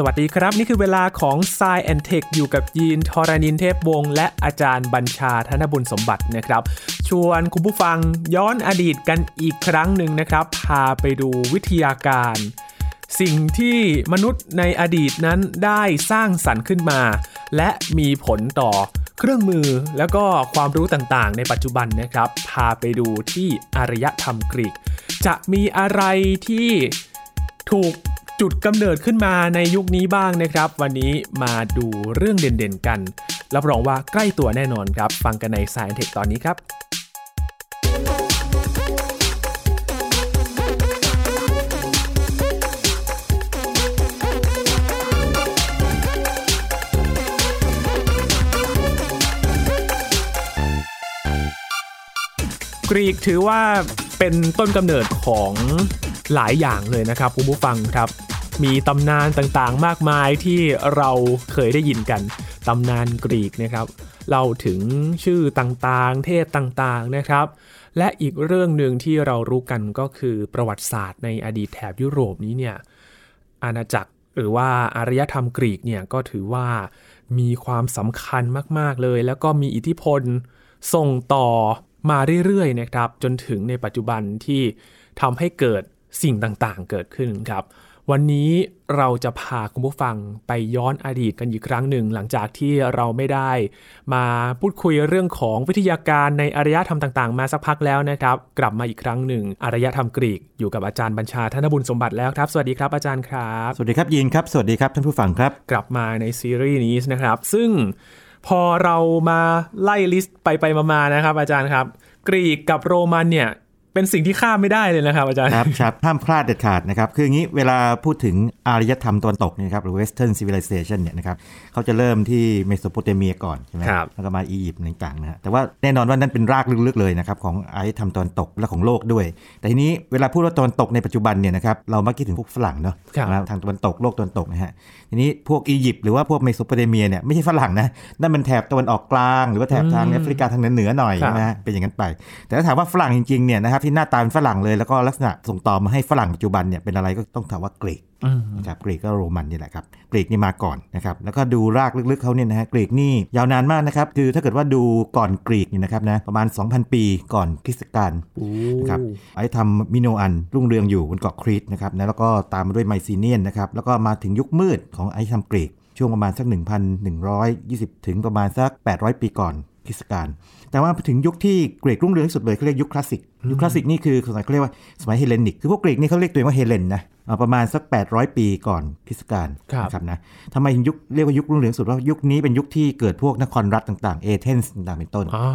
สวัสดีครับ นี่คือเวลาของ s ซแอนเทคอยู่กับยีนทอรานินเทพวงศ์และอาจารย์บัญชาธนบุญสมบัตินะครับ ชวนคุณผู้ฟังย้อนอดีตกันอีกครั้งหนึ่งนะครับ พาไปดูวิทยาการ สิ่งที่มนุษย์ในอดีตนั้นได้สร้างสรรค์ขึ้นมา และมีผลต่อเครื่องมือแล้วก็ความรู้ต่างๆ ในปัจจุบันนะครับ พาไปดูที่อารยธรรมกรีก จะมีอะไรที่ถูก จุดกำเนิดขึ้นมาในยุคนี้บ้างนะครับ วันนี้มาดูเรื่องเด่นๆกัน รับรองว่าใกล้ตัวแน่นอนครับ ฟังกันใน Science Tech ตอนนี้ครับกรีกถือว่าเป็นต้นกำเนิดของหลายอย่างเลยนะครับคุณผู้ฟังครับ มีตำนานต่างๆ มากมายที่เราเคยได้ยินกันตำนานกรีกนะครับเล่าถึงชื่อต่างๆ เทพต่างๆนะครับ และอีกเรื่องหนึ่งที่เรารู้กันก็คือประวัติศาสตร์ในอดีตแถบยุโรปนี้เนี่ยอาณาจักรหรือว่าอารยธรรมกรีกเนี่ยก็ถือว่ามีความสำคัญมากๆเลย แล้วก็มีอิทธิพลส่งต่อมาเรื่อยๆนะครับ จนถึงในปัจจุบันที่ทำให้เกิดสิ่งต่างๆ เกิดขึ้นครับ วันนี้เราจะพาคุณผู้ฟังไปย้อนอดีตกันอีกครั้งหนึ่ง หลังจากที่เราไม่ได้ มาพูดคุยเรื่องของวิทยาการในอารยธรรมต่างๆ มาสักพักแล้วนะครับ กลับมาอีกครั้งหนึ่งอารยธรรมกรีกอยู่กับอาจารย์บัญชาธนบุญสมบัติแล้วครับ สวัสดีครับอาจารย์ครับ สวัสดีครับยีนครับ สวัสดีครับท่านผู้ฟังครับ กลับมาในซีรีส์นี้นะครับ ซึ่งพอเรามาไล่ list ไปไปมาๆนะครับ อาจารย์ครับ กรีกกับโรมันเนี่ย เป็นสิ่งที่ข้ามไม่ได้เลยนะครับอาจารย์ครับครับห้ามพลาดเด็ดขาดนะครับคืออย่างนี้เวลาพูดถึงอารยธรรมตะวันตกเนี่ยครับหรือ Western Civilization เนี่ยนะครับเขาจะเริ่มที่เมโสโปเตเมียก่อนใช่ไหมครับแล้วก็มาอียิปต์ต่างๆนะฮะแต่ว่าแน่นอนว่านั่นเป็นรากลึกๆเลยนะครับของอารยธรรมตะวันตกและของโลกด้วย แต่ทีนี้เวลาพูดว่าตะวันตกในปัจจุบันเนี่ยนะครับเรามักคิดถึงพวกฝรั่งเนาะครับนะทางตะวันตกโลกตะวันตกนะฮะทีนี้พวกอียิปต์หรือว่าพวกเมโสโปเตเมียเนี่ยไม่ใช่ฝรั่งนะนั่นมันแถบตะวันออกกลาง หรือว่าแถบทางแอฟริกาทางเหนือๆหน่อยครับนะฮะเป็นอย่างนั้นไป แต่ถ้าถามว่าฝรั่งจริงๆเนี่ยนะครับที่หน้าตาเป็นฝรั่งเลย แล้วก็ลักษณะส่งต่อมาให้ฝรั่งปัจจุบันเนี่ยเป็นอะไรก็ต้องถามว่ากรีกอืมนะครับกรีกก็โรมันนี่แหละครับกรีกนี่มาก่อนนะครับแล้วก็ดูรากลึกๆเขาเนี่ยนะฮะกรีกนี่ยาวนานมากนะครับคือถ้าเกิดว่าดูก่อนกรีกเนี่ยนะครับนะประมาณ 2,000 ปีก่อนคริสตกาลโอ้นะครับอารยธรรมมิโนอันรุ่งเรืองอยู่บนเกาะครีตนะครับนะแล้วก็ตามมาด้วยไมซีเนียนนะครับแล้วก็มาถึงยุคมืดของอารยธรรมกรีกช่วงประมาณสัก 1,120 ถึงประมาณสัก 800 ปีก่อนคริสตกาล แต่ว่าถึงยุคที่กรีกรุ่งเรืองที่สุดเลยเขาเรียกยุคคลาสสิก ยุคคลาสสิกนี่คือสมัยเขาเรียกว่าสมัยเฮเลนิก คือพวกกรีกนี่เขาเรียกตัวเองว่าเฮเลนนะอ่าประมาณสัก 800 ปีก่อนคริสตกาลครับนะครับนะทำไมถึงยุคเรียกว่ายุครุ่งเรืองสุดเพราะยุคนี้เป็นยุคที่เกิดพวกนครรัฐต่างๆ เอเธนส์ต่างๆเป็นต้นอ่า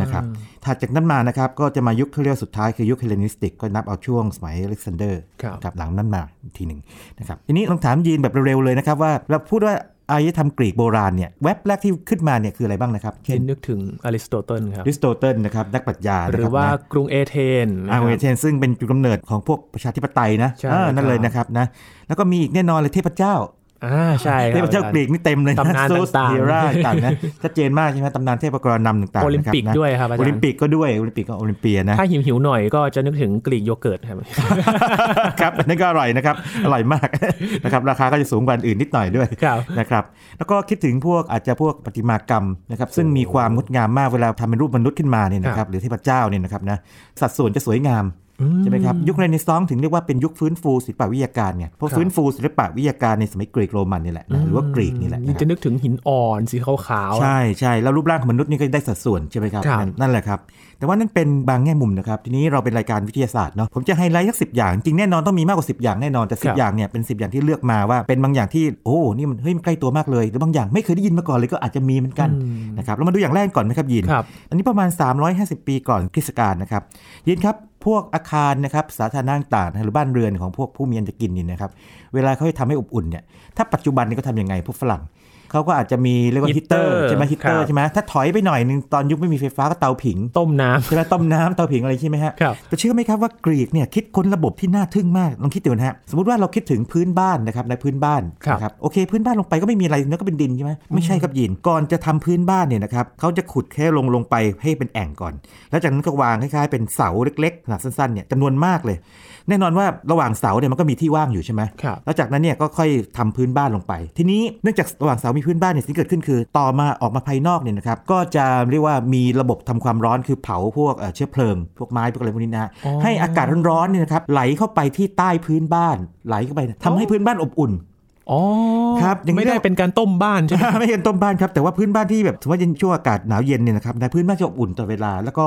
นะครับถัดจากนั้นมานะครับก็จะมายุคเขาเรียกว่าสุดท้ายคือยุคเฮเลนิสติกก็นับเอาช่วงสมัยอเล็กซานเดอร์ครับกับหลังนั้นมาอีกทีหนึ่งนะครับทีนี้ลองถามยินแบบเร็วๆเลยนะครับว่าเราพูดว่า อารยธรรมกรีกโบราณเนี่ยแว็บแรกที่ขึ้นมาเนี่ยคืออะไรบ้างนะครับเช่นนนึกถึงอริสโตเติลครับอริสโตเติลนะครับนักปรัชญานะครับหรือว่านะกรุงเอเธนส์อ่าเอเธนส์ซึ่งเป็นจุดกำเนิดของพวกประชาธิปไตยนะใช่เออนั่นเลยนะครับนะแล้วก็มีอีกแน่นอนเลยเทพเจ้า อ่าใช่ครับเทพเจ้ากรีกนี่เต็มเลยนะตำนานซูสต่างๆเฮราต่างๆนะชัดเจนมากใช่ไหมตำนานเทพกรนำต่างๆโอลิมปิกนะครับนะด้วยครับอาจารย์โอลิมปิกก็ด้วยโอลิมปิกก็โอลิมเปียนะถ้าหิวหิวๆหน่อยก็จะนึกถึงกรีกโยเกิร์ตครับครับอันนั้นก็อร่อยนะครับอร่อยมากนะครับราคาก็จะสูงกว่าอันอื่นนิดหน่อยด้วยครับนะครับแล้วก็คิดถึงพวกอาจจะพวกประติมากรรมนะครับซึ่งมีความงดงามมากเวลาทำเป็นรูปมนุษย์ขึ้นมาเนี่ยนะคครับหรือเทพเจ้าเนี่ยนะครับนะสัดส่วนจะสวยงามอื ใช่ไหมครับ ยุคเรเนซองส์ถึงเรียกว่าเป็นยุคฟื้นฟูศิลปวิทยาการเนี่ยเพราะครับฟื้นฟูศิลปวิทยาการในสมัยกรีกโรมันนี่แหละนะหรือว่ากรีกนี่แหละยิ่งนะคจะรับนึกถึงหินอ่อนสีขาวๆอะใช่ใช่แล้วรูปร่างของมนุษย์นี่ก็ได้สัดส่วนใช่ไหมครับครับนั่นนั่นแหละครับแต่ว่านั่นเป็นบางแง่มุมนะครับทีนี้เราเป็นรายการวิทยาศาสตร์เนาะผมจะไฮไลท์สักสิอย่างจริงแน่นอนต้องมีมากกว่า 10 อย่างแน่นอนแต่ครับ10 อย่างเนี่ยเป็น 10 อย่างที่เลือกมาว่าเป็นบางอย่างที่โอ้นี่มันเฮ้ยมันใกล้ตัวมากเลยหรือบางอย่างไม่เคยได้ยินมาก่อนเลยก็อาจจะมีเหมือนกันอืมนะครับเรามาดูอย่างแรกก่อนไหมครับยินครับอันนี้ประมาณ 350 ปีก่อนคริสตกาลนะครับยินครับ พวกอาคารนะครับสาธารณะต่างหรือบ้านเรือนของพวกผู้มีอันจะกินนี่นะครับ เวลาเขาจะทำให้อบอุ่นเนี่ยถ้าปัจจุบันนี้ก็ทำยังไงพวกฝรั่ง เขาก็อาจจะมีเรียกว่าฮีเตอ heater ร์ใช่ไหมฮีเตอครัร์บใช่ไหมถ้าถอยไปหน่อยนึงตอนยุคไม่มีไฟฟ้าก็เตาผิง ต้มน้ำใช่ไหมต้มน้ำเตาผิงอะไรใช่ไหมฮะครับแต่เชื่อไหมครับว่ากรีกเนี่ยคิดค้นระบบที่น่าทึ่งมากลองคิดดูนะฮะสมมติว่าเราคิดถึงพื้นบ้านนะครับในพื้นบ้านครับนะครับโอเค พื้นบ้านลงไปก็ไม่มีอะไรเนื้อก็เป็นดินใช่ไหมไม่ใช่ครับยินก่อนจะทำพื้นบ้านเนี่ยนะครับเขาจะขุดแค่ลงลงไปให้เป็นแอ่งก่อน แล้วจากนั้นก็วางคล้ายๆเป็นเสาเล็กๆขนาดสั้นๆเนี่ยจำนวนมากเลยแน่นอนว่าระหว่างเสาเนี่ยมันก็มีที่ว่างอยู่ใช่ไหมครับแล้วจากนั้นเนี่ยก็ค่อยทำพื้นบ้านลงไป ทีนี้เนื่องจากระหว่างเสามีพื้นบ้านเนี่ยสิ่งที่เกิดขึ้นคือ ต่อมาออกมาภายนอกเนี่ยนะครับก็จะเรียกว่ามีระบบทำความร้อนคือเผาพวกเอ่อเชื้อเพลิง พวกไม้พวกอะไรพวกนี้นะฮะอ๋อให้อากาศร้อนๆเนี่ยนะครับไหลเข้าไปที่ใต้พื้นบ้านไหลเข้าไปทำให้พื้นบ้านอบอุ่น อ๋อครับอย่างนี้ไม่ได้เป็นการต้มบ้านใช่ไหมไม่เห็นต้มบ้านครับ แต่ว่าพื้นบ้านที่แบบถือว่าเย็นช่วงอากาศหนาวเย็นเนี่ยนะครับในพื้นบ้านจะอบอุ่นตลอดเวลา แล้วก็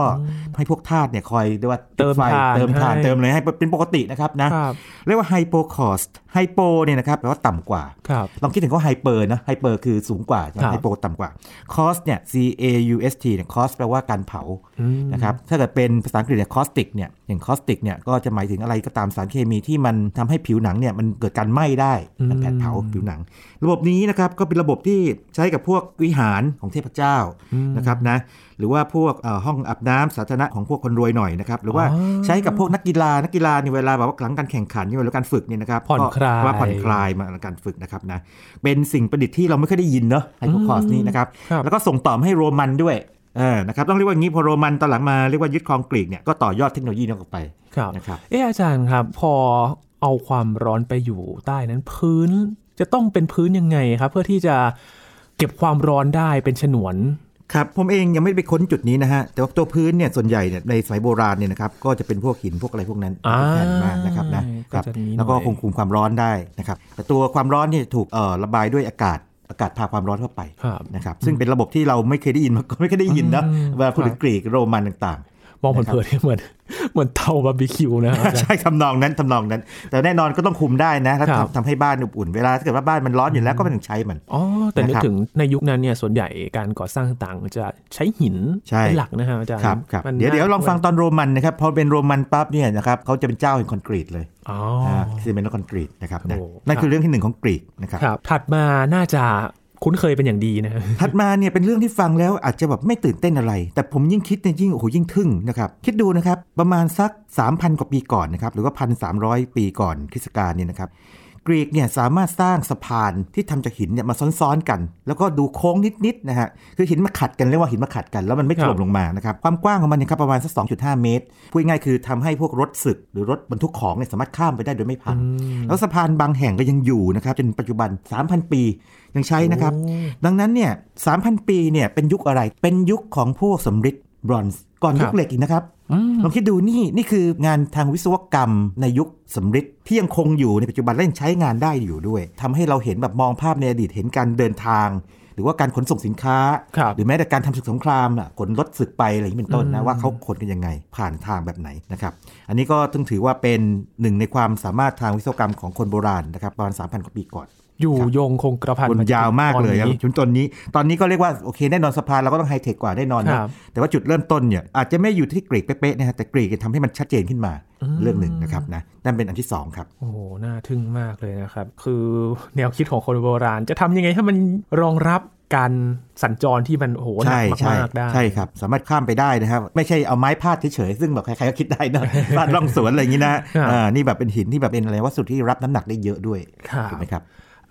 ให้พวกทาสเนี่ยคอยเรียกว่าเติมไฟถ่านเติมถ่านให้เติมอะไรให้เป็นปกตินะครับนะครับเรียกว่า hypocaust hypo เนี่ยนะครับแปลว่าต่ำกว่าครับลองคิดถึงว่า hyper นะ hyper คือสูงกว่าใช่ไหมครับ hypo ต่ำกว่า caust เนี่ย C A U S T เนี่ย caust แปลว่าการเผาอืมนะครับถ้าเกิดเป็นภาษาอังกฤษเนี่ย caustic เนี่ยอย่าง caustic เนี่ยก็จะหมายถึงอะไรก็ตามสารเคมีที่มันทำให้ผิวหนังเนี่ยมันเกิดการไหม้ได้มันแผดเผาผิวหนัง ระบบนี้นะครับก็เป็นระบบที่ใช้กับพวกวิหารของเทพเจ้านะครับนะหรือว่าพวกเอ่อห้องอาบน้ำสาธารณะของพวกคนรวยหน่อยนะครับหรือว่าอ๋อใช้กับพวกนักกีฬานักกีฬาในยเวลาแบบว่าหลังการแข่งขันเนี่ยเวลาการฝึกเนี่ยนะครับผ่อนคลายก็ว่าผ่อนคลายมาหลังการฝึกนะครับนะเป็นสิ่งประดิษฐ์ที่เราไม่เคยได้ยินเนาะไฮโปคอสนี่นะครับครับแล้วก็ส่งต่อมาให้โรมันด้วยเออนะครับต้องเรียกว่าอย่างนี้พอโรมันตอนหลังมาเรียกว่ายึดครองกรีกเนี่ยก็ต่อยอดเทคโนโลยีนั้นออกไปครับนะครับเอออาจารย์ครับพอเอาความร้อนไปอยู่ใต้นั้นพื้น จะต้องเป็นพื้นยังไงครับ เพื่อที่จะเก็บความร้อนได้เป็นฉนวนครับผมเองยังไม่ได้ไปค้นจุดนี้นะฮะ แต่ว่าตัวพื้นเนี่ยส่วนใหญ่เนี่ยในสมัยโบราณเนี่ยนะครับก็จะเป็นพวกหินพวกอะไรพวกนั้นอ่าแผ่นมานะครับนะคก็รับจะมีหน่อยแล้วก็คงคุมความร้อนได้นะครับ แต่ตัวความร้อนเนี่ยถูกเอ่อระบายด้วยอากาศอากาศพาความร้อนเข้าไปครับนะครับซึ่งเป็นระบบที่เราไม่เคยได้ยินมาก่อนไม่เคยได้ยินนะอืมเวลาพูดถึคงรับกรีกโรมันต่าง มองเผินๆเนี่ยเหมือนเหมือนเตาบาร์บีคิวนะครับอาจารย์ๆใช่ทำนองนั้นทำนองนั้น แต่แน่นอนก็ต้องคุมได้นะแล้วครับทำทำให้บ้านอบอุ่นเวลาถ้าเกิดว่าบ้านมันร้อนอยู่แล้วก็ไม่ต้องใช้มันอ๋อแต่นึกนะครับถึงในยุคนั้นเนี่ยส่วนใหญ่การก่อสร้างต่างๆจะใช้หินใช่เป็นหลักนะครับอาจารย์ครับครับมันเดี๋ยวเดี๋ยวน่าลองฟังตอนโรมันนะครับพอเป็นโรมันปั๊บเนี่ยนะครับเขาจะเป็นเจ้าแห่งคอนกรีตเลยอ๋อซีเมนต์และคอนกรีตนะครับนะโอ้นั่นครับคือเรื่องที่หนึ่งของกรีกนะครับครับถัดมาน่าจะ คุ้นเคยเป็นอย่างดีนะถัดมาเนี่ยเป็นเรื่องที่ฟังแล้วอาจจะแบบไม่ตื่นเต้นอะไร แต่ผมยิ่งคิดเนี่ยยิ่งโอ้โหยิ่งทึ่งนะครับ คิดดูนะครับ ประมาณสัก 3,000 กว่าปีก่อนนะครับ หรือว่า 1,300 ปีก่อนคริสต์กาลเนี่ยนะครับ กรีกเนี่ยสามารถสร้างสะพานที่ทำจากหินเนี่ยมาซ้อนๆกัน แล้วก็ดูโค้งนิดๆนะฮะคือหินมาขัดกันเรียกว่าหินมาขัดกัน แล้วมันไม่ถล่มลงมานะครับความกว้างของมันเนี่ยครับประมาณสัก 2.5 เมตรพูดง่ายๆคือทำให้พวกรถศึกหรือรถบรรทุกของเนี่ยสามารถข้ามไปได้โดยไม่พังแล้วสะพานบางแห่งก็ยังอยู่นะครับจนปัจจุบัน 3,000 ปียังใช้นะครับโอ้ดังนั้นเนี่ย3,000 ปีเนี่ยเป็นยุคอะไรเป็นยุคของพวกสำริด บรอนซ์ก่อนยุครัคบเหล็กอีกนะครับอืมลองคิดดูนี่นี่คืองานทางวิศวกรรมในยุคสำริดที่ยังคงอยู่ในปัจจุบันและยังใช้งานได้อยู่ด้วยทำให้เราเห็นแบบมองภาพในอดีตเห็นการเดินทาง หรือว่าการขนส่งสินค้าครับหรือแม้แต่การทำศึกสงครามน่ะขนรถศึกไปอะไรอย่างนี้เป็นต้นอืนะมว่าเขาขนกันยังไง ผ่านทางแบบไหนนะครับอันนี้ก็ต้องถือว่าเป็นหนึ่งในความสามารถทางวิศวกรรมของคนโบราณนะครับประมาณ3,000กว่าปีก่อน อยู่ครับยงคงกระพันคนจนถึงยาวมากเลยครับตอนนี้จนตอนนี้ ตอนนี้ก็เรียกว่าโอเคแน่นอนสะพานเราก็ต้องไฮเทคกว่าแน่นอนคนะรับแต่ว่าจุดเริ่มต้นเนี่ยอาจจะไม่อยู่ที่กรีกเป๊ะๆนะฮะแต่กรีกจะทำให้มันชัดเจนขึ้นมาเรื่องหนึ่งนะครับนะนั่นเป็นอันที่สองครับ โอ้โหน่าทึ่งมากเลยนะครับ คือแนวคิดของคนโบราณ จะทำยังไงให้มันรองรับการสัญจรที่มันโอ้โหหนัใช่กใช่มากๆได้ใช่ครับ สามารถข้ามไปได้นะครับ ไม่ใช่เอาไม้พาดเฉยๆซึ่งแบบใครๆก็คิดได้นะพาดร่องสวนอะไรอย่างนี้นะครับอ่านี่แบบเป็นหินที่แบบเป็นอะไรวัสดุที่รับน้ำหนักได้เยอะด้วยครับถูกไหมครับ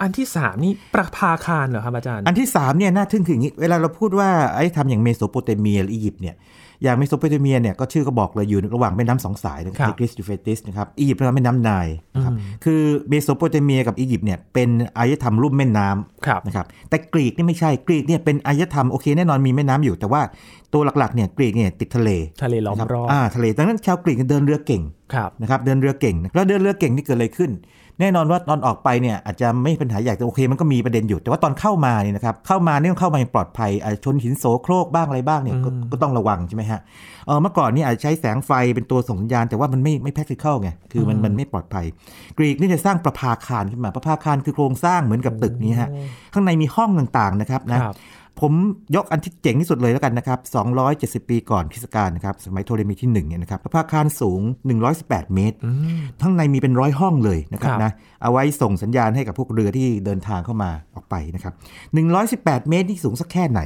อันที่สามนี่ประภาคารเหรอครับอาจารย์ อันที่3เนี่ยน่าทึ่งคืออย่างนี้ เวลาเราพูดว่าอารยธรรมอย่างเมโสโปเตเมียหรืออียิปต์เนี่ยอย่างเมโสโปเตเมียเนี่ยก็ชื่อก็บอกเลยอยู่ระหว่างแม่น้ำสองสายนะครับครับไทกริสยูเฟรติสนะครับอียิปต์เป็นแม่น้ำไนล์นะครับอืมคือเมโสโปเตเมียกับอียิปต์เนี่ยเป็นอารยธรรมลุ่มแม่น้ำครับนะครับแต่กรีกนี่ไม่ใช่กรีกเนี่ยเป็นอารยธรรมโอเคแน่นอนมีแม่น้ำอยู่ แต่ว่าตัวหลักๆเนี่ยกรีกเนี่ยติดทะเลทะเลล้อมนะครับรอบอ่าทะเลดังนั้นชาวกรีกเนี่ยเดินเรือเก่งครับนะครับเดินเรือเก่งนะแล้วเดินเรือเก่งนี่เกิดอะไรขึ้น แน่นอนว่าตอนออกไปเนี่ยอาจจะไม่มีปัญหาใหญ่แต่โอเคมันก็มีประเด็นอยู่ แต่ว่าตอนเข้ามาเนี่ยนะครับเข้ามาเนี่ยต้องเข้ามาอย่างปลอดภัยอาจจะชนหินโสโครกบ้างอะไรบ้างเนี่ยก็อืมก็ต้องระวังใช่ไหมฮะเออเมื่อก่อนนี่อาจจะใช้แสงไฟเป็นตัวส่งสัญญาณ แต่ว่ามันไม่ไม่ practical ไงคือมันมันไม่ปลอดภัย กรีกนี่จะสร้างประภาคารขึ้นมาประภาคารคือโครงสร้างเหมือนกับตึกนี้ฮะข้างในมีห้องต่างๆนะครับนะครับ ผมยกอันที่เจ๋งที่สุดเลยแล้วกันนะครับ 270 ปีก่อนคริสตกาลนะครับ สมัยโทเลมีที่1เนี่ยนะครับพระพาคารสูง 118 เมตร ทั้งในมีเป็นร้อยห้องเลยนะครับครับนะ เอาไว้ส่งสัญญาณให้กับพวกเรือที่เดินทางเข้ามาออกไปนะครับ 118 เมตรนี่สูงสักแค่ไหน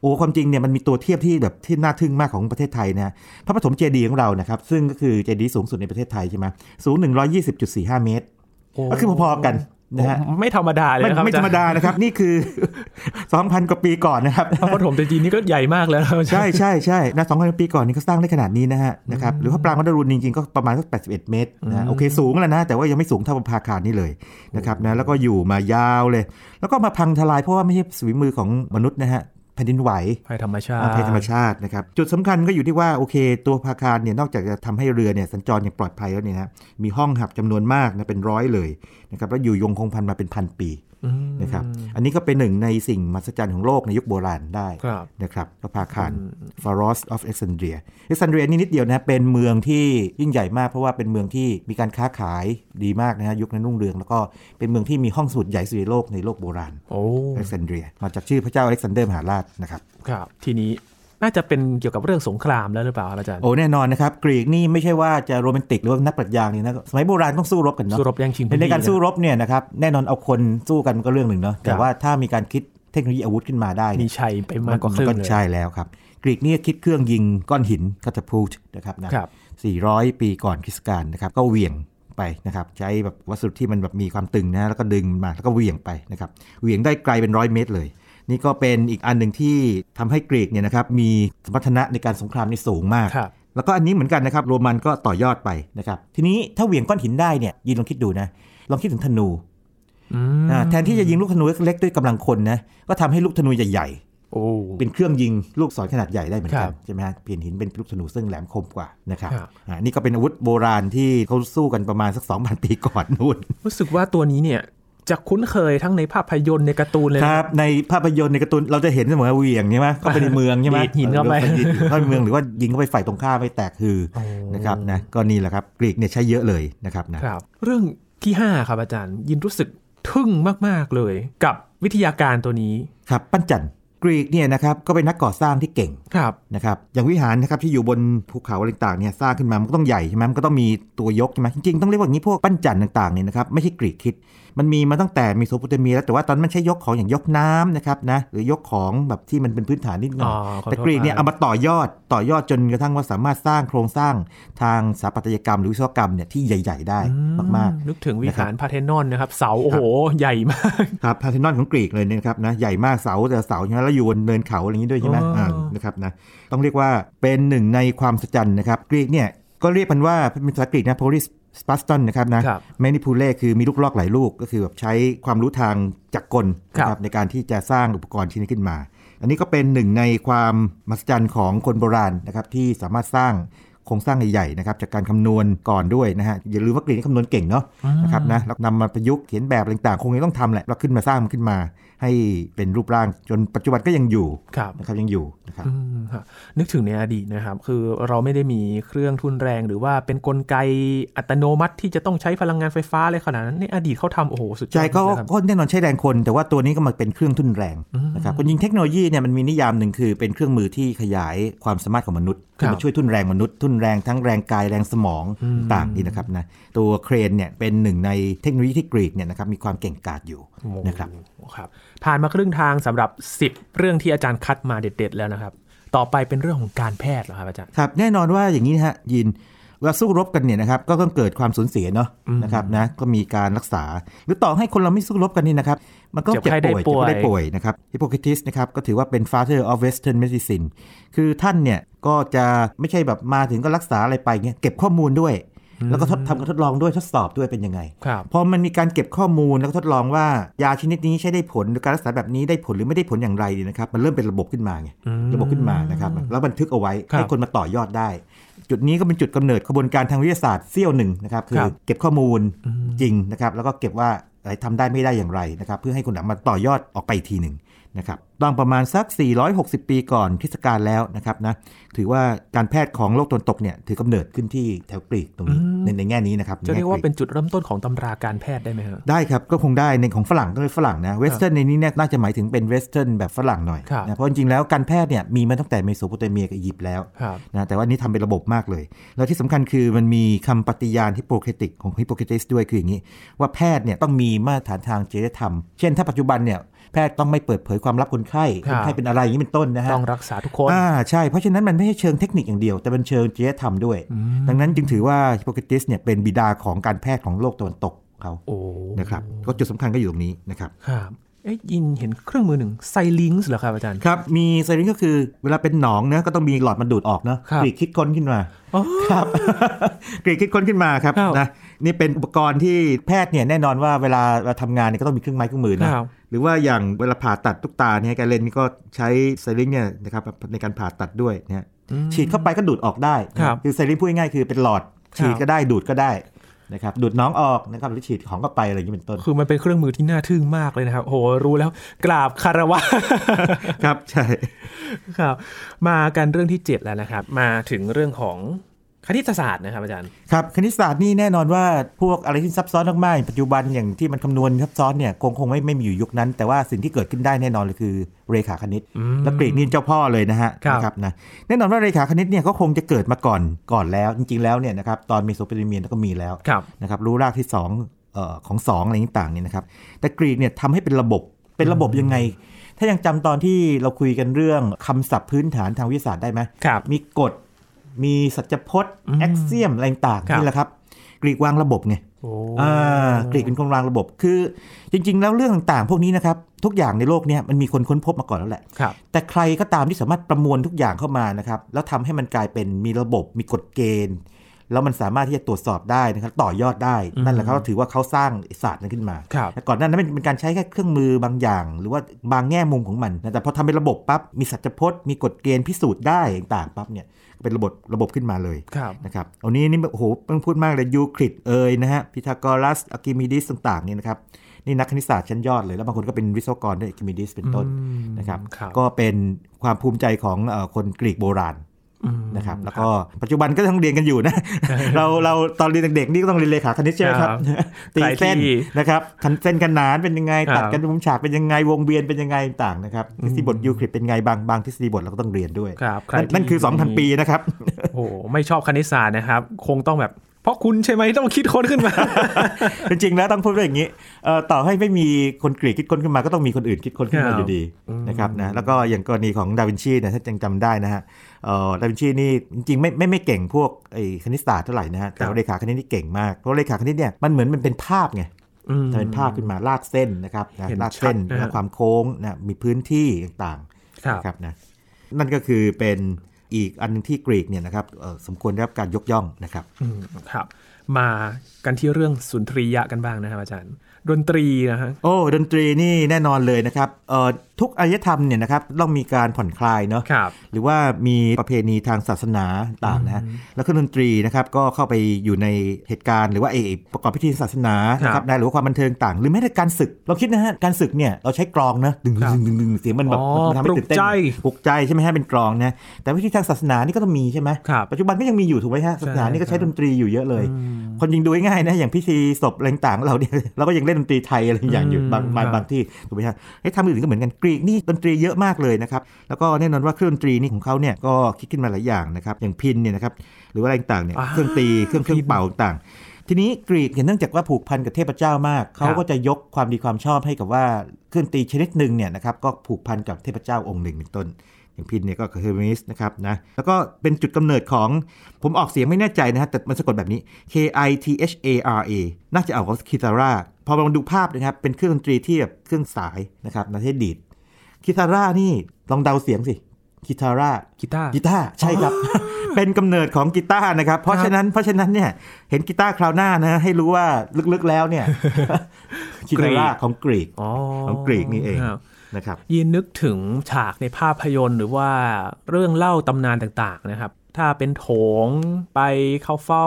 โอ้ความจริงเนี่ยมันมีตัวเทียบที่แบบที่น่าทึ่งมากของประเทศไทยนะฮะพระปฐมเจดีย์ของเรานะครับ ซึ่งก็คือเจดีย์สูงสุดในประเทศไทยใช่ไหมสูง 120.45 เมตร ก็คือพอๆกัน นะฮะไม่ธรรมดาเลยไม่นะครับไม่ธรรมดานะครับ นี่คือ 2,000 กว่าปีก่อนนะครับพระปฐมเจดีย์นี่ก็ใหญ่มากแล้วนะครับใช่ใช่ใช่นะ2,000ปีก่อนนี่ก็สร้างได้ขนาดนี้นะฮะนะครับหรือว่าปรางวัดดารุณจริงๆก็ประมาณสัก81 เมตรนะโอเคสูงแล้วนะ แต่ว่ายังไม่สูงเท่าพระพาคารนี่เลยนะครับนะแล้วก็อยู่มายาวเลย แล้วก็มาพังทลายเพราะว่าไม่ใช่ฝีมือของมนุษย์นะฮะ แผ่นดินไหวภัยธรรมชาติอาภัยธรรมชาตินะครับจุดสำคัญก็อยู่ที่ว่าโอเค ตัวพาคารเนี่ยนอกจากจะทำให้เรือเนี่ยสัญจรอย่างปลอดภัยแล้วเนี่ยนะมีห้องหับจำนวนมากนะเป็นร้อยเลยนะครับแล้วอยู่ยงคงกระพันมาเป็นพันปี นะครับ อันนี้ก็เป็นหนึ่งในสิ่งมหัศจรรย์ของโลกในยุคโบราณได้ครับนะครับก็พาคารฟารอสออฟเอ็กซ n นเดรียเอ็กซ n นเดรียนี่นิดเดียวนะเป็นเมืองที่ยิ่งใหญ่มากเพราะว่าเป็นเมืองที่มีการค้าขายดีมากนะฮะยุคนั้นรุ่งเรือง แล้วก็เป็นเมืองที่มีห้องสมุดใหญ่สุดในโลกในโลกโบราณโอ้เอ็กซ n นเดรียมาจากชื่อพระเจ้าอเล็กซานเดอร์มหาราชนะครับครับทีนี้ น่าจะเป็นเกี่ยวกับเรื่องสงครามแล้วหรือเปล่าครับอาจารย์โอ้แน่นอนนะครับกรีกนี่ไม่ใช่ว่าจะโรแมนติกหรือว่านักปรัชญาเนี่ยนะสมัยโบราณต้องสู้รบกันเนาะสู้รบแย่งชิงพื้นในที่ในการสู้รบเนี่ยนะครับแน่นอนเอาคนสู้กันมันก็เรื่องหนึ่งเนาะแต่ว่าถ้ามีการคิดเทคโนโลยีอาวุธขึ้นมาได้มีเนี่ยชัยไปมากกว่าครึ่งก็เลยใช่แล้วครับกรีกนี่คิดเครื่องยิงก้อนหินคาตาพูตนะครับนะครับ400 ปีก่อนคริสต์กาลนะครับก็เหวี่ยงไปนะครับใช้แบบวัสดุที่มันแบบมีความตึงนะแล้วก็ดึงมาแล้วก็เหวี่ยงไปนะครับเหวี่ยงได้ไกลเป็นร้อยเมตรเลย นี่ก็เป็นอีกอันหนึ่งที่ทำให้กรีกเนี่ยนะครับมีสมรรถนะในการสงครามนี่สูงมากครับแล้วก็อันนี้เหมือนกันนะครับโรมันก็ต่อยอดไปนะครับทีนี้ถ้าเหวี่ยงก้อนหินได้เนี่ยยินลองคิดดูนะลองคิดถึงธนูอืมอ่าแทนที่จะยิงลูกธนูเล็กๆด้วยกำลังคนนะก็ทำให้ลูกธนูใหญ่ๆโอ้เป็นเครื่องยิงลูกศรขนาดใหญ่ได้เหมือนคกัรันบใช่ไหมฮะเปลี่ยนหินเป็นลูกธนูซึ่งแหลมคมกว่านะครับครับอ่านี่ก็เป็นอาวุธโบราณที่เขาสู้กันประมาณสัก 2,000 ปีก่อนนู่นรู้สึกว่าตัวนี้เนี่ย จะคุ้นเคยทั้งในภาพยนตร์ในการ์ตูนเลยคนะรับ ในภาพยนตร์ในการ์ตูนเราจะเห็นเสมอเหวียงใช่ไหมเข้าไปในเมืองใช่ไหมดีดหินเข้าไปดีดหินเข้าไปในเมืองหรือว่ายิงเข้าไปฝ่ายตรงข้ามไม่แตกคือโอ้นะครับนะก็นี่แหละครับกรีกเนี่ยใช้เยอะเลยนะครับนะครับเรื่องที่ 5 ครับอาจารย์ ยินรู้สึกทึ่งมาก ๆ เลย กับวิทยาการตัวนี้ครับปั้นจันทร์กรีกเนี่ยนะครับก็เป็นนักก่อสร้างที่เก่งครับนะครับอย่างวิหารนะครับที่อยู่บนภูเขาอะไรต่างๆเนี่ยสร้างขึ้นมามันก็ต้องใหญ่ใช่ไหมมันก็ต้องมีตัวยกใช่ไหมจริงๆต้องเรียกว่าอย่างนี้พวกปั้นจันทร์ต่างๆเนี่ยนะครับไม่ใช่กรีกคิด มันมีมาตั้งแต่มีโซโปเตเมียแล้วแต่ว่าตอนนั้นมันใช้ยกของอย่างยกน้ำนะครับนะหรือยกของแบบที่มันเป็นพื้นฐานนิดหน่อยอ๋อขอโทษแต่กรีกเนี่ยครับเอามาต่อยอดต่อยอดจนกระทั่งว่าสามารถสร้างโครงสร้างทางสถาปัตยกรรมหรือวิศวกรรมเนี่ยที่ใหญ่ ๆ ได้มากนึกถึงวิหารพาร์เทนอนนะครับเสาโอ้โหใหญ่มากๆครับพาเทนอนของกรีกเลยเนี่ยนะครับนะใหญ่มากเสาแต่เสาใช่ไหมแล้วอยู่บนเนินเขาอะไรอย่างนี้ด้วยใช่ไหมอ๋ออ่อ่านะครับนะต้องเรียกว่าเป็นหนึ่งในความสัศจรรย์นะครับกรีกเนี่ยก็เรียกมันว่าเป็นภาษากรีกนะ polis spaston นะครับนะครับแมนิพูเล่คือมีลูกลอกหลายลูก ก็คือแบบใช้ความรู้ทางจักรกลนะคครัรับบในการที่จะสร้างอุปกรณ์ชิ้นนี้ขึ้นมา อันนี้ก็เป็นหนึ่งในความมหัศจรรย์ของคนโบราณนะครับที่สามารถสร้างโครงสร้างใหญ่ๆนะครับจากการคำนวณก่อนด้วยนะฮะอย่าลืมว่ากรีกนี่คำนวณเก่งเนาะนะครับนะแล้วนำมาประยุกต์เขียนแบบอะไรต่างๆ คงยังต้องทำแหละแล้วขึ้นมาสร้างมันขึ้นมา ให้เป็นรูปร่างจนปัจจุบันก็ยังอยู่ครับนะครับยังอยู่นะครับอืมครับนึกถึงในอดีตนะครับ คือเราไม่ได้มีเครื่องทุนแรง หรือว่าเป็นกลไกอัตโนมัติที่จะต้องใช้พลังงานไฟฟ้าอะไรขนาดนั้นในอดีตเขาทำโอ้โหสุดยอดใช่ก็นะครับก็แน่นอนใช้แรงคน แต่ว่าตัวนี้ก็มาเป็นเครื่องทุ่นแรงนะครับคนยิงเทคโนโลยีเนี่ยมันมีนิยามหนึ่งคือเป็นเครื่องมือที่ขยายความสามารถของมนุษย์ครับที่มาช่วยทุ่นแรงมนุษย์ทุ่นแรงทั้งแรงกายแรงสมองต่างๆนี่นะครับนะตัวเครนเนี่ยเป็นหนึ่งในเทคโนโลยีที่กรีกเนี่ยนะครับมีความเก่งกาจอยู่นะครับโอ้ครับ ผ่านมาครึ่งทางสำหรับ 10 เรื่องที่อาจารย์คัดมาเด็ด ๆ แล้วนะครับ ต่อไปเป็นเรื่องของการแพทย์เหรอครับอาจารย์ครับแน่นอนว่าอย่างนี้นะฮะยินเวลาสู้รบกันเนี่ยนะครับก็ต้องเกิดความสูญเสียเนาะนะครับนะก็มีการรักษา หรือต่อให้คนเราไม่สู้รบกันนี่นะครับมันก็เจ็บเจ็บไข้ได้ป่วยป่วยเจ็บไข้ได้ป่วยนะครับฮิปโปครติสนะครับก็ถือว่าเป็น father of western medicine คือท่านเนี่ยก็จะไม่ใช่แบบมาถึงก็รักษาอะไรไปเงี้ยเก็บข้อมูลด้วย แล้วก็ทดทำการทดลองด้วยทดสอบด้วยเป็นยังไงครับพอมันมีการเก็บข้อมูลแล้วก็ทดลองว่ายาชนิดนี้ใช้ได้ผลหรือการรักษาแบบนี้ได้ผลหรือไม่ได้ผลอย่างไรเนี่ยนะครับมันเริ่มเป็นระบบขึ้นมาไงอืมระบบขึ้นมานะครับแล้วบันทึกเอาไว้ครับให้คนมาต่อยอดได้ จุดนี้ก็เป็นจุดกำเนิดกระบวนการทางวิทยาศาสตร์เสี้ยวหนึ่งนะครับคืคอรับเก็บข้อมูลจริงนะครับแล้วก็เก็บว่าอะไรทำได้ไม่ได้อย่างไรนะครับเพื่อให้คนนำมาต่อยอดออกไปอีกทีหนึ่ง นะครับต้องประมาณสัก 460 ปีก่อนคริสตกาลแล้วนะครับนะถือว่าการแพทย์ของโลกตะวันตกเนี่ยถือกำเนิดขึ้นที่แถวกรีกตรงนี้ในในแง่นี้นะครับจะเรียกว่าในแง่เป็นจุดเริ่มต้นของตำราการแพทย์ได้ไหมฮะได้ครับ ก็คงได้ในของฝรั่งก็เลยฝรั่งนะ Western ในนี้เนี่ยน่าจะหมายถึงเป็น Western แบบฝรั่งหน่อยครับนะเพราะจริงๆแล้วการแพทย์เนี่ยมีมาตั้งแต่เมโสโปเตเมียกับอียิปต์แล้วครับนะแต่ว่านี่ทำเป็นระบบมากเลย แล้วที่สำคัญคือมันมีคำปฏิญาณฮิปโปเครติกของฮิปโปเครติสด้วยคืออย่างนี้ ว่าแพทย์เนี่ยต้องมีมาตรฐานทางจริยธรรม เช่นถ้าปัจจุบันเนี่ย แพทย์ต้องไม่เปิดเผยความลับคนไข้ครัคนไข้เป็นอะไรอย่างนี้เป็นต้นนะฮะต้องรักษาทุกคนอ่าใช่เพราะฉะนั้นมันไม่ใช่เชิงเทคนิคอย่างเดียว แต่เป็นเชิงจริยธรรมด้วย ดังนั้นจึงถือว่าฮิปโปเครติสเนี่ยเป็นบิดาของการแพทย์ของโลกตะวันตกเขาโอ้นะครับก็จุดสำคัญก็อยู่ตรงนี้นะครับครับเอ๊ะยินเห็นเครื่องมือหนึ่งไซลิงส์เหรอครับอาจารย์ครับมี syringe ก็คือเวลาเป็นหนองเนะก็ต้องมีหลอดมันดูดออกเนาะครับกรีกคิดค้นขึ้นมาอ๋อครับกรีกคิดค้นขึ้นมาครับครับนะนี่เป็นอุปกรณ์ที่แพทย์เนี่ยแน่นอนว่าเวลาเราทำงานเนี่ยก็ต้องมีเครื่องไม้เครื่องมือนะครับ หรือว่าอย่างเวลาผ่าตัดตุ๊กตาเนี่ยการเลนนี่ก็ใช้ไซริงเนี่ยนะครับในการผ่าตัดด้วยนะฮะฉีดเข้าไปก็ดูดออกได้นะครับคือไซริงพูดง่ายๆคือเป็นหลอดฉีดก็ได้ดูดก็ได้นะครับดูดน้องออกนะครับหรือฉีดของเข้าไปอะไรอย่างนี้เป็นต้น คือมันเป็นเครื่องมือที่น่าทึ่งมากเลยนะครับโหรู้แล้วกราบคารวะครับใช่ครับ มากันเรื่องที่ 7 แล้วนะครับ มาถึงเรื่องของ คณิตศาสตร์นะครับอาจารย์ ครับ คณิตศาสตร์นี่แน่นอนว่าพวกอะไรที่ซับซ้อนมากๆปัจจุบันอย่างที่มันคำนวณซับซ้อนเนี่ยคงคงไม่ไม่มีอยู่ยุคนั้น แต่ว่าสิ่งที่เกิดขึ้นได้แน่นอนเลยคือเรขาคณิตและกรีกนี่เจ้าพ่อเลยนะฮะครับนะครับนะแน่นอนว่าเรขาคณิตเนี่ยก็คงจะเกิดมาก่อนก่อนแล้วจริง ๆแล้วเนี่ยนะครับตอนเมโสโปเตเมียก็มีแล้วครับนะครับรู้รากที่สองเอ่อของสองอะไรต่างๆเนี่ยนะครับแต่กรีกเนี่ยทำให้เป็นระบบเป็นระบบยังไงถ้ายังจำตอนที่เราคุยกันเรื่องคำศัพท์พื้นฐานทางวิทยาศาสตร์ได้ไหมครับมีกฎ มีสัจพจน์ axiom อะไรต่างๆครับนี่แหละครับ กรีกวางระบบไงโอ้อ่ากรีกเป็นคนวางระบบคือ จริง ๆ แล้วเรื่องต่างๆ พวกนี้นะครับ ทุกอย่างในโลกเนี้ยมันมีคนค้นพบมาก่อนแล้วแหละครับแต่ใครก็ตามที่สามารถประมวลทุกอย่างเข้ามานะครับ แล้วทำให้มันกลายเป็นมีระบบมีกฎเกณฑ์ แล้วมันสามารถที่จะตรวจสอบได้นะครับต่อยอดได้นั่นแหละครับถือว่าเขาสร้างศาสตร์นั้นขึ้นมาครับแต่ก่อนหน้านั้นเป็นการใช้แค่เครื่องมือบางอย่าง หรือว่าบางแง่มุมของมันนะแต่พอทำเป็นระบบปั๊บมีสัจพจน์มีกฎเกณฑ์พิสูจน์ได้ต่างๆปั๊บเนี่ยเป็นระบบระบบขึ้นมาเลยครับนะครับอันนี้นี่โอ้โหต้องพูดมากเลยยูคลิดเอ่ยนะฮะพีทาโกรัสอาร์คิมิดีสต่างๆเนี่ยนะครับนี่นักคณิตศาสตร์ชั้นยอดเลย แล้วบางคนก็เป็นวิศวกรด้วยอาร์คิมิดีสเป็นต้นอืมนะครับครับก็เป็นความภูมิใจของเอ่อคนกรีกโบราณอืม นะครับ แล้วก็ปัจจุบันก็ต้องเรียนกันอยู่นะ เราเราตอนเรียนเด็กๆนี่ก็ต้องเรียนเลขาคณิตใช่ไหมครับครับตีเส้นใครที่นะครับคันเส้นขนานเป็นยังไงครับตัดกันมุมฉากเป็นยังไงวงเวียนเป็นยังไงต่างนะครับทฤษฎีบทยูคลิดเป็นไงบางบางทฤษฎีบทเราก็ต้องเรียนด้วยครับใครนั่นนั่นคือที่2,000 ปีนะครับโอ้โหไม่ชอบคณิตศาสตร์นะครับ คงต้องแบบเพ ราะคุณใช่ไหมต้องคิดค้นขึ้นมา จริงๆแล้วต้องพูดว่าอย่างนี้เอ่อต่อให้ไม่มีคนกรีกคิดค้นขึ้นมาก็ต้องมีคนอื่นคิดค้นขึ้นมาครับอยู่ดีนะครับนะแล้วก็อย่างกรณีของดาวินชีนะถ้ายังจำได้นะฮะเอ่อดาวินชีนี่จริงๆไม่ไม่ไม่เก่งพวกไอ้คณิตศาสตร์เท่าไหร่นะฮะแต่ว่าเลขาคณิตนี่เก่งมากเพราะเลขาคณิตเนี่ยมันเหมือนมันเป็นภาพไงอืมจะเป็นภาพขึ้นมาลากเส้นนะครับนะเห็นลากเส้นชัดนะฮะและความโค้งนะมีพื้นที่ต่างครับๆนะครับนะนั่นก็คือเป็น อีกอันหนึงที่กรีกเนี่ยนะครับเอ่อสมควรได้รับการยกย่องนะครับอืมครับ มากันที่เรื่องสุนทรียะกันบ้างนะครับอาจารย์ ดนตรีนะฮะโอ้ดนตรีนี่แน่นอนเลยนะครับเอ่อ ทุกอารยธรรมเนี่ยนะครับต้องมีการผ่อนคลายเนาะครับหรือว่ามีประเพณีทางศาสนาต่างๆนะแล้วก็ดนตรีนะครับก็เข้าไปอยู่ในเหตุการณ์หรือว่าไอ้ประกอบพิธีศาสนานะคครัรับบนะหรือว่าความบันเทิงต่าง หรือแม้แต่การศึก เราคิดนะฮะการศึกเนี่ยเราใช้กลองนะดึงครับดึงดึงดึงเสียงมันแบบอ๋อมันทำให้ตื่นเต้นปลุกใจปลุกใจใช่ไหมฮะเป็นกลองนะแต่วิธีทางศาสนานี่ก็ต้องมีใช่ไหมครับปัจจุบันก็ยังมีอยู่ถูกไหมฮะศาสนานี่ก็ใช้ดนตรีอยู่เยอะเลย คนยิงดูง่ายๆนะอย่างพิธีศพอะไรต่างๆเราเนี่ยเราก็ยังเล่นดนตรีไทยอะไรอย่างอยู่อืมบางบางครับบางที่ถูกไหมฮะให้ทำอื่นก็เหมือนกันกรีกนี่ดนตรีเยอะมากเลยนะครับ แล้วก็แน่นอนว่าเครื่องดนตรีนี่ของเขาเนี่ยก็คิดขึ้นมาหลายอย่างนะครับ อย่างพินเนี่ยนะครับ หรือว่าอะไรต่างๆเนี่ยอ่าเครื่องตี เครื่องเครื่องเป่าต่างๆทีนี้กรีกเนี่ยเนื่องจากว่าผูกพันกับเทพเจ้ามาก เขาก็จะยกความดีความชอบให้กับว่าเครื่องดนตรีชนิดหนึ่งเนี่ยนะครับก็ผูกพันกับเทพเจ้าองค์หนึ่งเป็นต้น อย่างพิณเนี่ยก็คือเฮอร์เมสนะครับนะแล้วก็เป็นจุดกำเนิดของผมออกเสียงไม่แน่ใจนะฮะแต่มันสะกดแบบนี้ K I T H A R A น่าจะเอาของ kithara พอมาดูภาพนะครับเป็นเครื่องดนตรีที่แบบเครื่องสายนะครับนะที่ดีด kithara นี่ลองเดาเสียงสิ kithara กีตาร์กีตาร์ใช่ครับ เป็นกำเนิดของกีตาร์นะครับ เพราะฉะนั้นเพราะฉะนั้นเนี่ยเห็นกีตาร์คราวหน้านะให้รู้ว่าลึกๆแล้วเนี่ยคิตาร่าของกรีกอ๋อของกรีกนี่เองครับนะครับยินนึกถึงฉากในภาพยนตร์หรือว่าเรื่องเล่าตำนานต่างๆนะครับ ถ้าเป็นโถงไปเข้าเฝ้า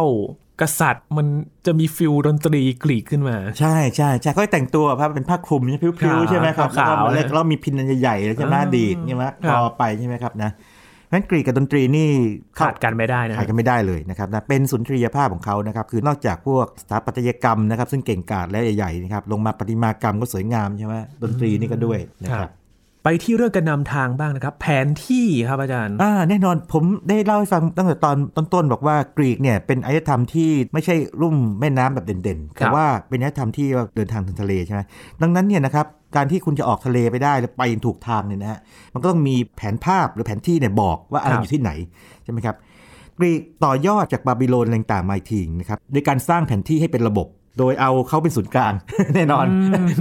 กษัตริย์มันจะมีฟิลดนตรีกรีกขึ้นมา ใช่ใช่ใช่เขาให้แต่งตัวครับเป็นผ้าคลุมใช่ไหมพริ้วๆใช่ไหมครับขาวๆแล้วก็เลยแล้วมีพินอันใหญ่ๆแล้วใช่ไหมอ่าดีดใช่ไหมคครับอไปใช่ไหมครับนะงั้นกรีกกับดนตรีนี่เข้ขาดกันไม่ได้นะขาดกันไม่ได้เลยนะครับนะเป็นสุนทรียภาพของเขานะครับ คือนอกจากพวกสถาปัตยกรรมนะครับ ซึ่งเก่งกาจและใหญ่ๆนะครับลงมาประติมากรรมก็สวยงามใช่ไหมดนตรีนี่ก็ด้วยนะครับ ไปที่เรื่องการนำทางบ้างนะครับ แผนที่ครับอาจารย์อ่าแน่นอนผมได้เล่าให้ฟังตั้งแต่ตอนต้นๆบอกว่ากรีกเนี่ยเป็นอารยธรรมที่ไม่ใช่รุ่มแม่น้ำแบบเด่นๆ แต่ว่าเป็นอารยธรรมที่เดินทางทางทะเลใช่ไหมดังนั้นเนี่ยนะครับการที่คุณจะออกทะเลไปได้แล้วไปถูกทางเนี่ยนะฮะมันก็ต้องมีแผนภาพหรือแผนที่เนี่ยบอกว่าอะไรอยู่ที่ไหนใช่ไหมครับกรีกต่อยอดจากบาบิโลนอะไรต่างๆมาอีกทีนะครับโดยการสร้างแผนที่ให้เป็นระบบ โดยเอาเขาเป็นศูนย์กลาง แน่นอน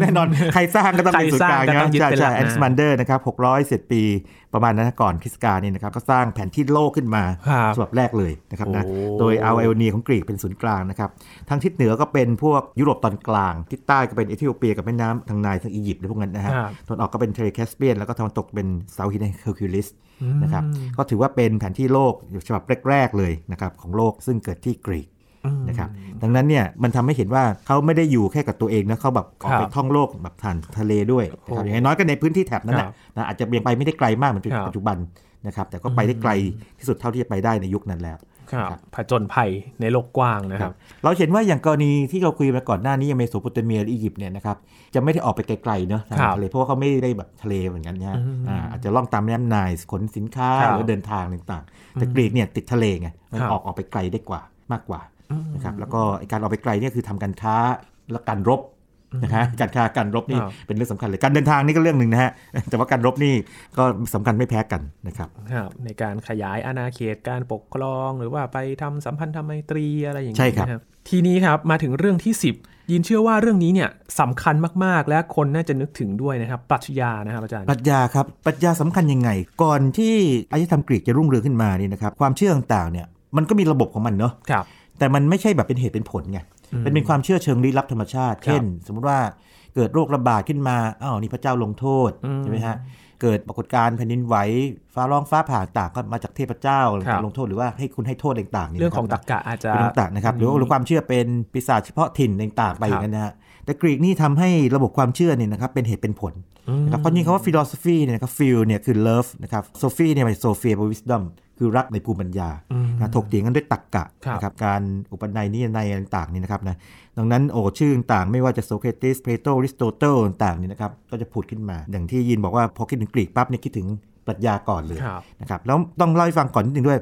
แน่นอน ใครสร้างก็ต้องเป็นศูนย์กลางใครสร้างก็ต้องยึดนะใช่เป็นหลัใช่นะอแนกซิแมนเดอร์นะครับ600เศษปีประมาณนั้นนะก่อนคริสตกาลเนี่ยนะครับก็สร้างแผนที่โลกขึ้นมาครับฉบับแรกเลยนะครับนะโอ้โดยเอาไอโอเนียของกรีกเป็นศูนย์กลางนะครับทางทิศเหนือก็เป็นพวกยุโรปตอนกลางทิศใต้ก็เป็นเอธิโอเปียกับแม่น้ำทางไนล์ทางอียิปต์อะไรพวกนั้นนะฮะครับตะวันออกก็เป็นทะเลแคสเปียนแล้วก็ตะวันตกเป็นเซาท์ฮินเฮอร์คิวลิสนะครับก็ถือว่าเป็นแผนที่โลกฉบับแรกๆเลยนะครับของโลกซึ่งเกิดที่กรีก นะครับดังนั้นเนี่ยมันทำให้เห็นว่าเขาไม่ได้อยู่แค่กับตัวเองนะเขาแบบออกไปครับท่องโลกแบบผ่านทะเลด้วยนะครับอย่างน้อยก็ในพื้นที่แถบนั้นครันะบนะอาจจะยังไปไม่ได้ไกลมากเหมือนครับปัจจุบันนะครับแต่ก็ไปได้ไกลที่สุดเท่าที่จะไปได้ในยุคนั้นแล้วครับครับผจญภัยในโลกกว้างนะครับ เราเห็นว่าอย่างกรณีที่เราคุยมาก่อนหน้านี้อย่างเมโสโปเตเมียหรืออียิปต์เนี่ยนะครับจะไม่ได้ออกไปไกลๆเนอะทางครับทะเลเพราะว่าเขาไม่ได้แบบทะเลเหมือนกันนะฮะอืมอ่าอาจจะล่องตามแม่น้ำไนล์ขนสินค้าครับหรือเดินทางต่างๆ แต่กรีกเนี่ยติดทะเลไงมันครับออกออกไปไกลได้กว่ามากกว่า นะครับแล้วก็ไอ้การออกไปไกลเนี่ยคือทำการค้าและการรบนะฮะการค้าการรบนี่ครับเป็นเรื่องสำคัญเลยการเดินทางนี่ก็เรื่องหนึ่งนะฮะแต่ว่าการรบนี่ก็สำคัญไม่แพ้กันนะครับครับในการขยายอาณาเขตการปกครองหรือว่าไปทำสัมพันธไมตรีอะไรอย่างนี้ใช่ครับนะทีนี้ครับมาถึงเรื่องที่ 10 ยินเชื่อว่าเรื่องนี้เนี่ยสำคัญมาก ๆ และคนน่าจะนึกถึงด้วยนะครับปรัชญานะครับอาจารย์ปรัชญาครับปรัชญาสำคัญยังไง ก่อนที่อารยธรรมกรีกจะรุ่งเรืองขึ้นมานี่นะครับความเชื่อต่างๆเนี่ยมันก็มีระบบของมันเนาะครับ แต่มันไม่ใช่แบบเป็นเหตุเป็นผลไงเป็นเป็นความเชื่อเชิงลี้ลับธรรมชาติครับเช่น สมมุติว่าเกิดโรคระบาดขึ้นมาอ้าวนี่พระเจ้าลงโทษอืมใช่ไหมฮะเกิดปรากฏการณ์แผ่นดินไหวฟ้าร้องฟ้าผ่าต่างก็มาจากเทพเจ้าครับลงโทษหรือว่าให้คุณให้โทษต่างๆนี่เรื่องนะคขบองตรรกะอาจจะเป็นต่างๆนะครับหรือว่าหรือความเชื่อเป็นปีศาจเฉพาะถิ่นต่างๆไปอย่างนั้นนะฮะแต่กรีกนี่ทำให้ระบบความเชื่อเนี่ยนะครับเป็นเหตุเป็นผลนะครับเพราะจริงคำว่า philosophy เนี่ยนะครับ phil เนี่ยคือ love นะครับ sophie เนี่ยเป็น sophia เป็น wisdom คือรักในภูมิปัญญานะถกเถียงกันด้วยตรรกะครับนะครับการอุปนัยนิรนัยต่างๆนี่นะครับนะดังนั้นโอ้ชื่อต่างๆไม่ว่าจะโซเครติสเพลโตอริสโตเติลต่างๆนี่นะครับก็จะผุดขึ้นมา อย่างที่ยินบอกว่าพอคิดถึงกรีกปั๊บเนี่ยคิดถึงปรัชญาก่อนเลยครับนะครับแล้วต้องเล่าให้ฟังก่อนนิดนึงด้วย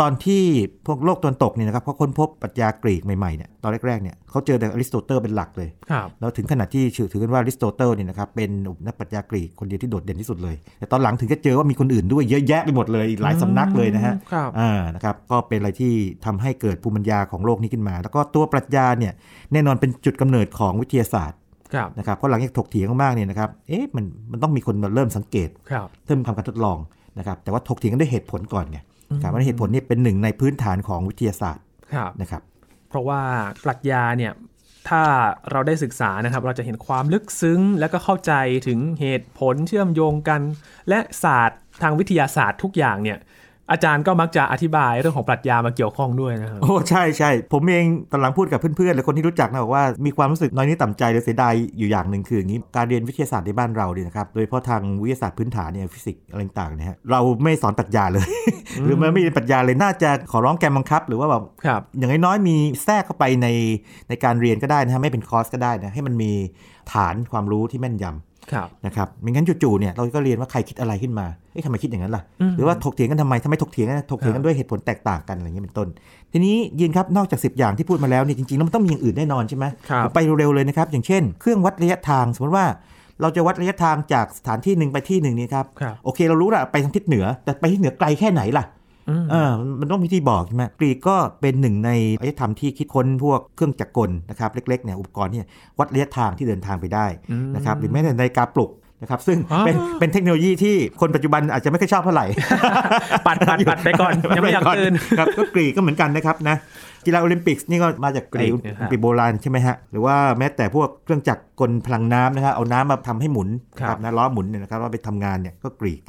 ตอนที่พวกโลกตะวันตกเนี่ยนะครับเขาค้นพบปรัชญากรีกใหม่ๆเนี่ยตอนแรกๆเนี่ยเขาเจอแต่อริสโตเติลเป็นหลักเลยครับแล้วถึงขนาดที่ถือถือกันว่าอริสโตเติลเนี่ยนะครับเป็นนักปรัชญากรีกคนเดียวที่โดดเด่นที่สุดเลย แต่ตอนหลังถึงจะเจอว่ามีคนอื่นด้วยเยอะแยะไปหมดเลยอีกหลายสำนักเลยนะฮะครับอ่านะครับก็เป็นอะไรที่ทำให้เกิดภูมิปัญญาของโลกนี้ขึ้นมา แล้วก็ตัวปรัชญาเนี่ยแน่นอนเป็นจุดกำเนิดของวิทยาศาสตร์ครับนะครับเพราะหลังจากถกเถียงมากๆเนี่ยนะครับเอ๊ะมันมันต้องมีคนมาเริ่มสังเกตครับเริ่มทำการทดลองนะครับแต่ว่าถกเถียงกันด้วยเหตุผลก่อนไง ครับว่าเหตุผลนี่เป็นหนึ่งในพื้นฐานของวิทยาศาสตร์ครับนะครับ เพราะว่าปรัชญาเนี่ยถ้าเราได้ศึกษานะครับ เราจะเห็นความลึกซึ้ง และก็เข้าใจถึงเหตุผลเชื่อมโยงกัน และศาสตร์ทางวิทยาศาสตร์ทุกอย่างเนี่ย อาจารย์ก็มักจะอธิบายเรื่องของปรัชญามาเกี่ยวข้องด้วยนะครับ โอ้ใช่ใช่ผมเองตอนหลังพูดกับเพื่อนๆหรือคนที่รู้จักนะบอกว่ามีความรู้สึกน้อยนิดต่ำใจหรือเสียดายอยู่อย่างหนึ่งคืออย่างนี้การเรียนวิทยาศาสตร์ในบ้านเราเนี่ยนะครับโดยเฉพาะทางวิทยาศาสตร์พื้นฐานเนี่ยฟิสิกส์อะไรต่างๆเนี่ยฮะเราไม่สอนปรัชญาเลย หรือมันไม่เรียนปรัชญาเลยน่าจะขอร้องแกมบังคับ หรือว่าแบบครับอย่างน้อยๆมีแทรกเข้าไปในในการเรียนก็ได้นะฮะไม่เป็นคอร์สก็ได้นะให้มันมีฐานความรู้ที่แม่นยำครับ นะครับไม่งั้นจู่ๆเนี่ยเราก็เรียนว่าใครคิดอะไรขึ้นมาเอ๊ะทำไมคิดอย่างนั้นล่ะ หรือว่าถกเถียงกันทำไมทำไมถกเถียงกันถกเถียงกันด้วยเหตุผลแตกต่างกันอะไรอย่างเงี้ยเป็นต้น ทีนี้ยินครับนอกจาก 10 อย่างที่พูดมาแล้วเนี่ยจริงๆแล้วมันต้องมีอย่างอื่นแน่นอนใช่ไหมครับผมไปเร็วๆเลยนะครับอย่างเช่น เครื่องวัดระยะทางสมมติว่าเราจะวัดระยะทางจากสถานที่หนึ่งไปที่หนึ่งนี่ครับครับ โอเคเรารู้ละไปทางทิศเหนือ แต่ไปทิศเหนือไกลแค่ไหนล่ะอืม เออมันต้องมีที่บอกใช่ไหมกรีกก็เป็นหนึ่งในอารยธรรมที่คิดค้นพวกเครื่องจักรกลนะครับเล็กๆเนี่ยอุปกรณ์ที่วัดระยะทางที่เดินทางไปได้นะครับหรือแม้แต่นาฬิกาปลุกนะครับซึ่งอ๋อเป็นเป็นเทคโนโลยีที่คนปัจจุบันอาจจะไม่ค่อยชอบเท่าไหร่ ปัดปัดปัดไปก่อนยังไม่อยากตื่นครับก็กรีกก็เหมือนกันนะครับนะกีฬาโอลิมปิกส์นี่ก็มาจากกรีกกรีกโอนะครับลิมปิกโบราณใช่ไหมฮะ หรือว่าแม้แต่พวกเครื่องจักรกลพลังน้ำนะครับเอาน้ำมาทำให้หมุนครับนะล้อหมุนเนี่ยนะครับว่าไปทำงานเนี่ยก็กรีก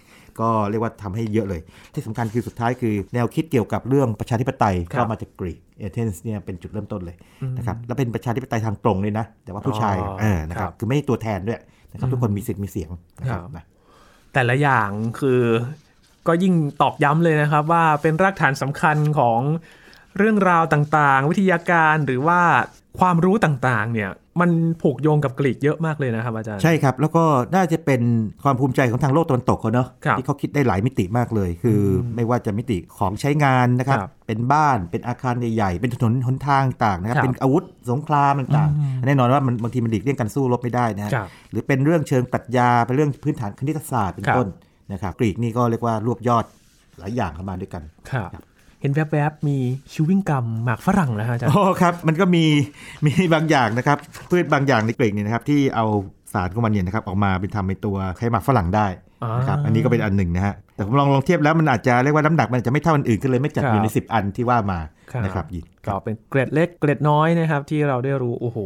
ก็เรียกว่าทำให้เยอะเลย ที่สำคัญคือสุดท้ายคือแนวคิดเกี่ยวกับเรื่องประชาธิปไตยครับก็มาจากกรีกเอเธนส์เนี่ยเป็นจุดเริ่มต้นเลยนะครับแล้วเป็นประชาธิปไตยทางตรงเลยนะ แต่ว่าผู้ชายอ๋อเออนะครับครับคือไม่ให้ตัวแทนด้วยนะครับทุกคนมีสิทธิ์มีเสียงนะครับครับนะแต่ละอย่างคือก็ยิ่งตอกย้ำเลยนะครับว่าเป็นรากฐานสำคัญของเรื่องราวต่างๆ วิทยาการหรือว่าความรู้ต่างๆเนี่ย มันผูกโยงกับกรีกเยอะมากเลยนะครับอาจารย์ ใช่ครับ แล้วก็น่าจะเป็นความภูมิใจของทางโลกตะวันตกเขาเนาะครับที่เขาคิดได้หลายมิติมากเลย คืออไม่ว่าจะมิติของใช้งานนะครับครับ เป็นบ้านเป็นอาคารใหญ่ๆ เป็นถนนหนทางต่างนะครับครับ เป็นอาวุธสงครามต่างๆแน่นอนว่ามันบางทีมันหลีกเลี่ยงการสู้รบไม่ได้นะฮะครับหรือเป็นเรื่องเชิงปรัชญาเป็นเรื่องพื้นฐานคณิตศาสตร์เป็นครับต้นนะครับกรีกนี่ก็เรียกว่ารวบยอดหลายอย่างเข้ามาด้วยกันครับครับ เห็นแวบๆ มีชิววิ่งกัมหมากฝรั่งนะฮะอาจารย์โอ้ครับ มันก็มีมีบางอย่างนะครับพืชบางอย่างในกรีกเนี่ยนะครับที่เอาสารของมันเนี่ยนะครับออกมาเป็นทำเป็นตัวไขหมักฝรั่งได้นะครับอ่าอันนี้ก็เป็นอันหนึ่งนะฮะแต่ผมลองลองเทียบแล้วมันอาจจะเรียกว่าน้ำหนักมันอาจจะไม่เท่าอันอื่นก็เลยไม่จัดครับอยู่ใน 10 อันที่ว่ามาครับนะครับยินก็เป็นเกร็ดเล็กเกร็ดน้อยนะครับที่เราได้รู้โอ้โห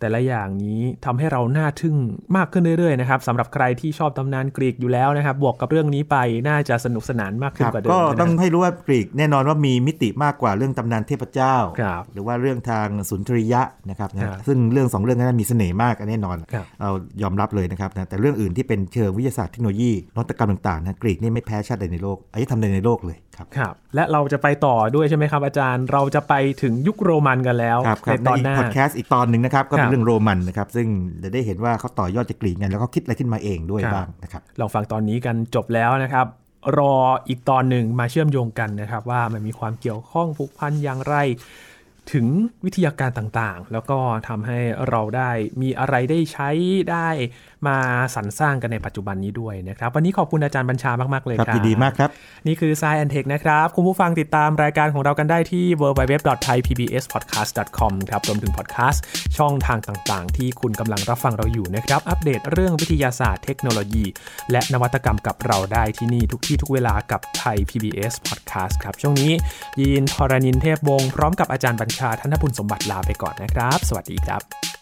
แต่ละอย่างนี้ทำให้เราน่าทึ่งมากขึ้นเรื่อยๆนะครับสำหรับใครที่ชอบตำนานกรีกอยู่แล้วนะครับ บวกกับเรื่องนี้ไปน่าจะสนุกสนานมากคขึ้นรับกว่าเดิมก็นะต้องให้รู้ว่ากรีกแน่นอนว่ามีมิติมากกว่าเรื่องตำนานเทพเจ้าครับหรือว่าเรื่องทางสุนทรียะนะครับนะครับซึ่งเรื่องสองเรื่องนั้นมีเสน่ห์มากอันแน่นอนครับเรายอมรับเลยนะครับนะแต่เรื่องอื่นที่เป็นเชิงวิทยาศาสตร์เทคโนโลยีนวัตกรรมต่างๆนะกรีกนี่ไม่แพ้ชาติใดในโลกอารยธรรมใดในโลกเลย ครับครับ และเราจะไปต่อด้วยใช่ไหมครับอาจารย์ เราจะไปถึงยุคโรมันกันแล้วครับคในรับตอนในหน้าพอดแคสต์อีกตอนหนึ่งนะครับ ก็เป็ครันบเรื่องโรมันนะครับ ซึ่งจะได้เห็นว่าเขาต่อยอดจากกรีกไงแล้วก็คิดอะไรขึ้นมาเองด้วยครับบ้างนะครับลองฟังตอนนี้กันจบแล้วนะครับ รออีกตอนหนึ่งมาเชื่อมโยงกันนะครับ ว่ามันมีความเกี่ยวข้องผูกพันอย่างไร ถึงวิทยาการต่างๆ แล้วก็ทำให้เราได้มีอะไรได้ใช้ได้มาสรรสร้างกันในปัจจุบันนี้ด้วยนะครับ วันนี้ขอบคุณอาจารย์บัญชามาก ๆ เลยคครัรับบยินดีมากครับ นี่คือ Science and Tech นะครับ คุณผู้ฟังติดตามรายการของเรากันได้ที่ www.thaipbspodcast.com ครับรวมถึงพอดแคสต์ช่องทางต่างๆ ที่คุณกำลังรับฟังเราอยู่นะครับ อัปเดตเรื่องวิทยาศาสตร์เทคโนโลยี และนวัตกรรมกับเราได้ที่นี่ทุกที่ทุกเวลากับไทย PBS Podcast ครับช่วงนี้ยีนทรณินเทพวงศ์พร้อมกับอาจารย์บัญชาธนบุญสมบัติลาไปก่อนนะครับ สวัสดีครับ